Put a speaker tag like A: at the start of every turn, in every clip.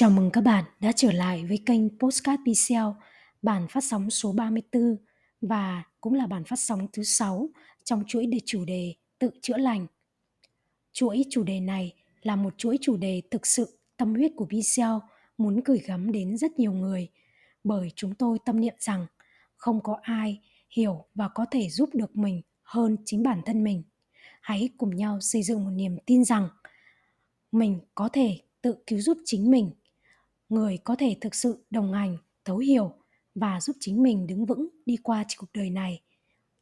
A: Chào mừng các bạn đã trở lại với kênh Postcard Pixel, bản phát sóng số 34 và cũng là bản phát sóng thứ 6 trong chuỗi đề chủ đề tự chữa lành. Chuỗi chủ đề này là một chuỗi chủ đề thực sự tâm huyết của Pixel muốn gửi gắm đến rất nhiều người bởi chúng tôi tâm niệm rằng không có ai hiểu và có thể giúp được mình hơn chính bản thân mình. Hãy cùng nhau xây dựng một niềm tin rằng mình có thể tự cứu giúp chính mình người có thể thực sự đồng hành, thấu hiểu và giúp chính mình đứng vững đi qua cuộc đời này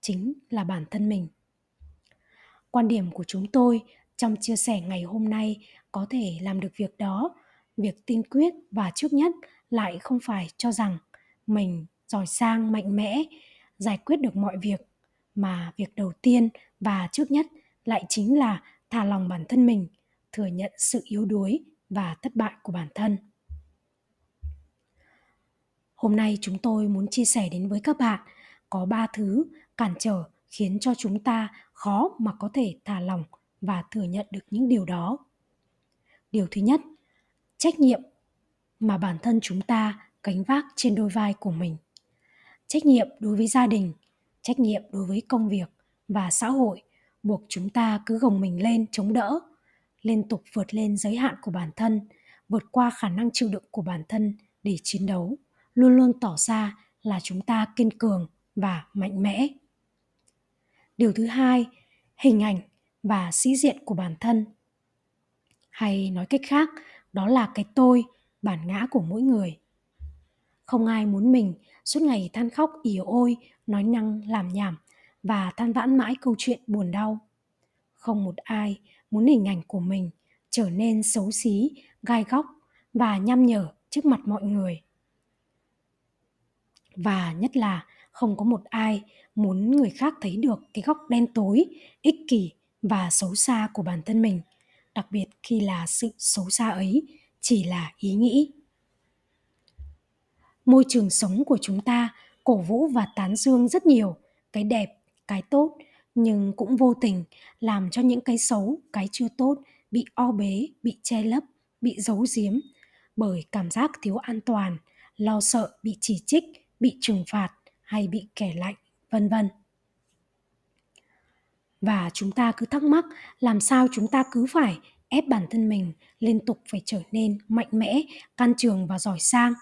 A: chính là bản thân mình. Quan điểm của chúng tôi trong chia sẻ ngày hôm nay có thể làm được việc đó. Việc tinh quyết và trước nhất lại không phải cho rằng mình giỏi sang, mạnh mẽ, giải quyết được mọi việc, mà việc đầu tiên và trước nhất lại chính là thả lòng bản thân mình, thừa nhận sự yếu đuối và thất bại của bản thân. Hôm nay chúng tôi muốn chia sẻ đến với các bạn có ba thứ cản trở khiến cho chúng ta khó mà có thể thả lỏng và thừa nhận được những điều đó. Điều thứ nhất, trách nhiệm mà bản thân chúng ta gánh vác trên đôi vai của mình. Trách nhiệm đối với gia đình, trách nhiệm đối với công việc và xã hội buộc chúng ta cứ gồng mình lên chống đỡ, liên tục vượt lên giới hạn của bản thân, vượt qua khả năng chịu đựng của bản thân để chiến đấu luôn luôn tỏ ra là chúng ta kiên cường và mạnh mẽ. Điều thứ hai, hình ảnh và sĩ diện của bản thân. Hay nói cách khác, đó là cái tôi, bản ngã của mỗi người. Không ai muốn mình suốt ngày than khóc, ỉ ôi, nói năng làm nhảm và than vãn mãi câu chuyện buồn đau. Không một ai muốn hình ảnh của mình trở nên xấu xí, gai góc và nhăm nhở trước mặt mọi người và nhất là không có một ai muốn người khác thấy được cái góc đen tối, ích kỷ và xấu xa của bản thân mình, đặc biệt khi là sự xấu xa ấy chỉ là ý nghĩ. Môi trường sống của chúng ta cổ vũ và tán dương rất nhiều, cái đẹp, cái tốt, nhưng cũng vô tình làm cho những cái xấu, cái chưa tốt bị o bế, bị che lấp, bị giấu giếm bởi cảm giác thiếu an toàn, lo sợ, bị chỉ trích bị trừng phạt hay bị kẻ lạnh, vân vân. Và chúng ta cứ thắc mắc làm sao chúng ta cứ phải ép bản thân mình liên tục phải trở nên mạnh mẽ, can trường và giỏi sang,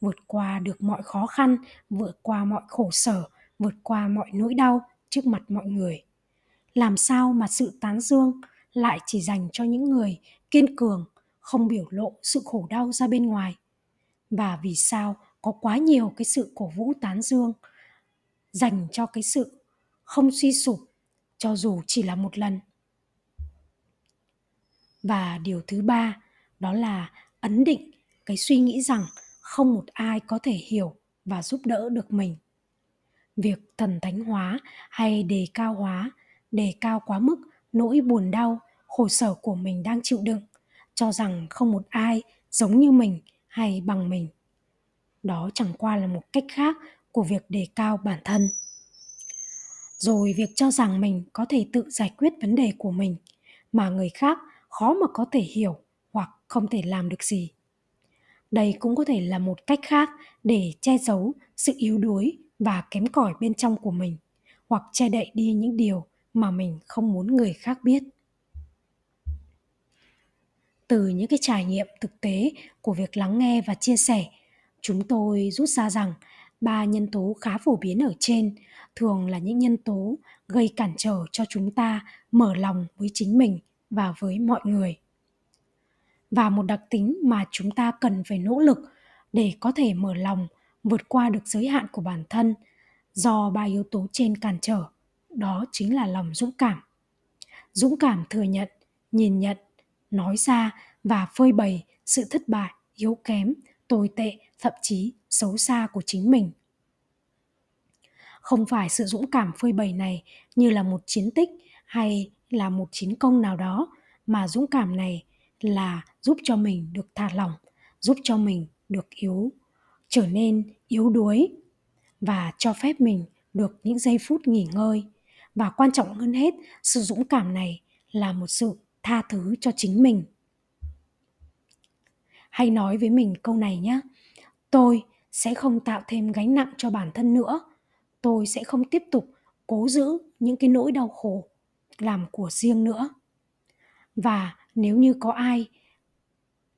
A: vượt qua được mọi khó khăn, vượt qua mọi khổ sở, vượt qua mọi nỗi đau trước mặt mọi người. Làm sao mà sự tán dương lại chỉ dành cho những người kiên cường, không biểu lộ sự khổ đau ra bên ngoài? Và vì sao có quá nhiều cái sự cổ vũ tán dương dành cho cái sự không suy sụp cho dù chỉ là một lần. Và điều thứ ba, đó là ấn định cái suy nghĩ rằng không một ai có thể hiểu và giúp đỡ được mình. Việc thần thánh hóa hay đề cao hóa, đề cao quá mức nỗi buồn đau, khổ sở của mình đang chịu đựng, cho rằng không một ai giống như mình hay bằng mình đó chẳng qua là một cách khác của việc đề cao bản thân. Rồi việc cho rằng mình có thể tự giải quyết vấn đề của mình, mà người khác khó mà có thể hiểu hoặc không thể làm được gì. Đây cũng có thể là một cách khác để che giấu sự yếu đuối và kém cỏi bên trong của mình, hoặc che đậy đi những điều mà mình không muốn người khác biết. Từ những cái trải nghiệm thực tế của việc lắng nghe và chia sẻ Chúng tôi rút ra rằng ba nhân tố khá phổ biến ở trên thường là những nhân tố gây cản trở cho chúng ta mở lòng với chính mình và với mọi người. Và một đặc tính mà chúng ta cần phải nỗ lực để có thể mở lòng vượt qua được giới hạn của bản thân do ba yếu tố trên cản trở, đó chính là lòng dũng cảm. Dũng cảm thừa nhận, nhìn nhận, nói ra và phơi bày sự thất bại, yếu kém tồi tệ, thậm chí xấu xa của chính mình. Không phải sự dũng cảm phơi bày này như là một chiến tích hay là một chiến công nào đó, mà dũng cảm này là giúp cho mình được thả lỏng, giúp cho mình được yếu, trở nên yếu đuối và cho phép mình được những giây phút nghỉ ngơi. Và quan trọng hơn hết, sự dũng cảm này là một sự tha thứ cho chính mình hãy nói với mình câu này nhé tôi sẽ không tạo thêm gánh nặng cho bản thân nữa. Tôi sẽ không tiếp tục cố giữ những cái nỗi đau khổ làm của riêng nữa. Và nếu như có ai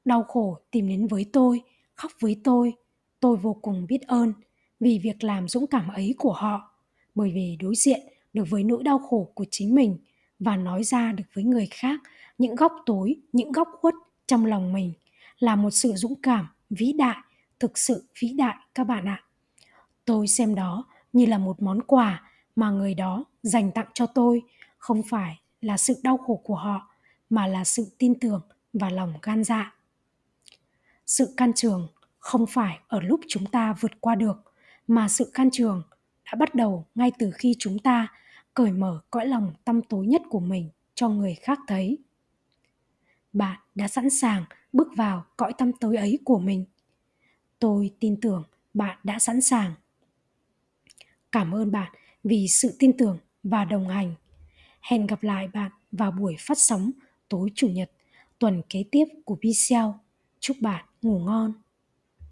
A: đau khổ tìm đến với tôi, khóc với tôi tôi vô cùng biết ơn vì việc làm dũng cảm ấy của họ. Bởi vì đối diện được với nỗi đau khổ của chính mình và nói ra được với người khác những góc tối, những góc khuất trong lòng mình là một sự dũng cảm, vĩ đại, thực sự vĩ đại các bạn ạ. Tôi xem đó như là một món quà mà người đó dành tặng cho tôi, không phải là sự đau khổ của họ, mà là sự tin tưởng và lòng gan dạ. Sự can trường không phải ở lúc chúng ta vượt qua được, mà sự can trường đã bắt đầu ngay từ khi chúng ta cởi mở cõi lòng tâm tối nhất của mình cho người khác thấy. Bạn đã sẵn sàng bước vào cõi tâm tối ấy của mình tôi tin tưởng bạn đã sẵn sàng cảm ơn bạn vì sự tin tưởng và đồng hành hẹn gặp lại bạn vào buổi phát sóng tối chủ nhật, tuần kế tiếp của Bicel. Chúc bạn ngủ ngon.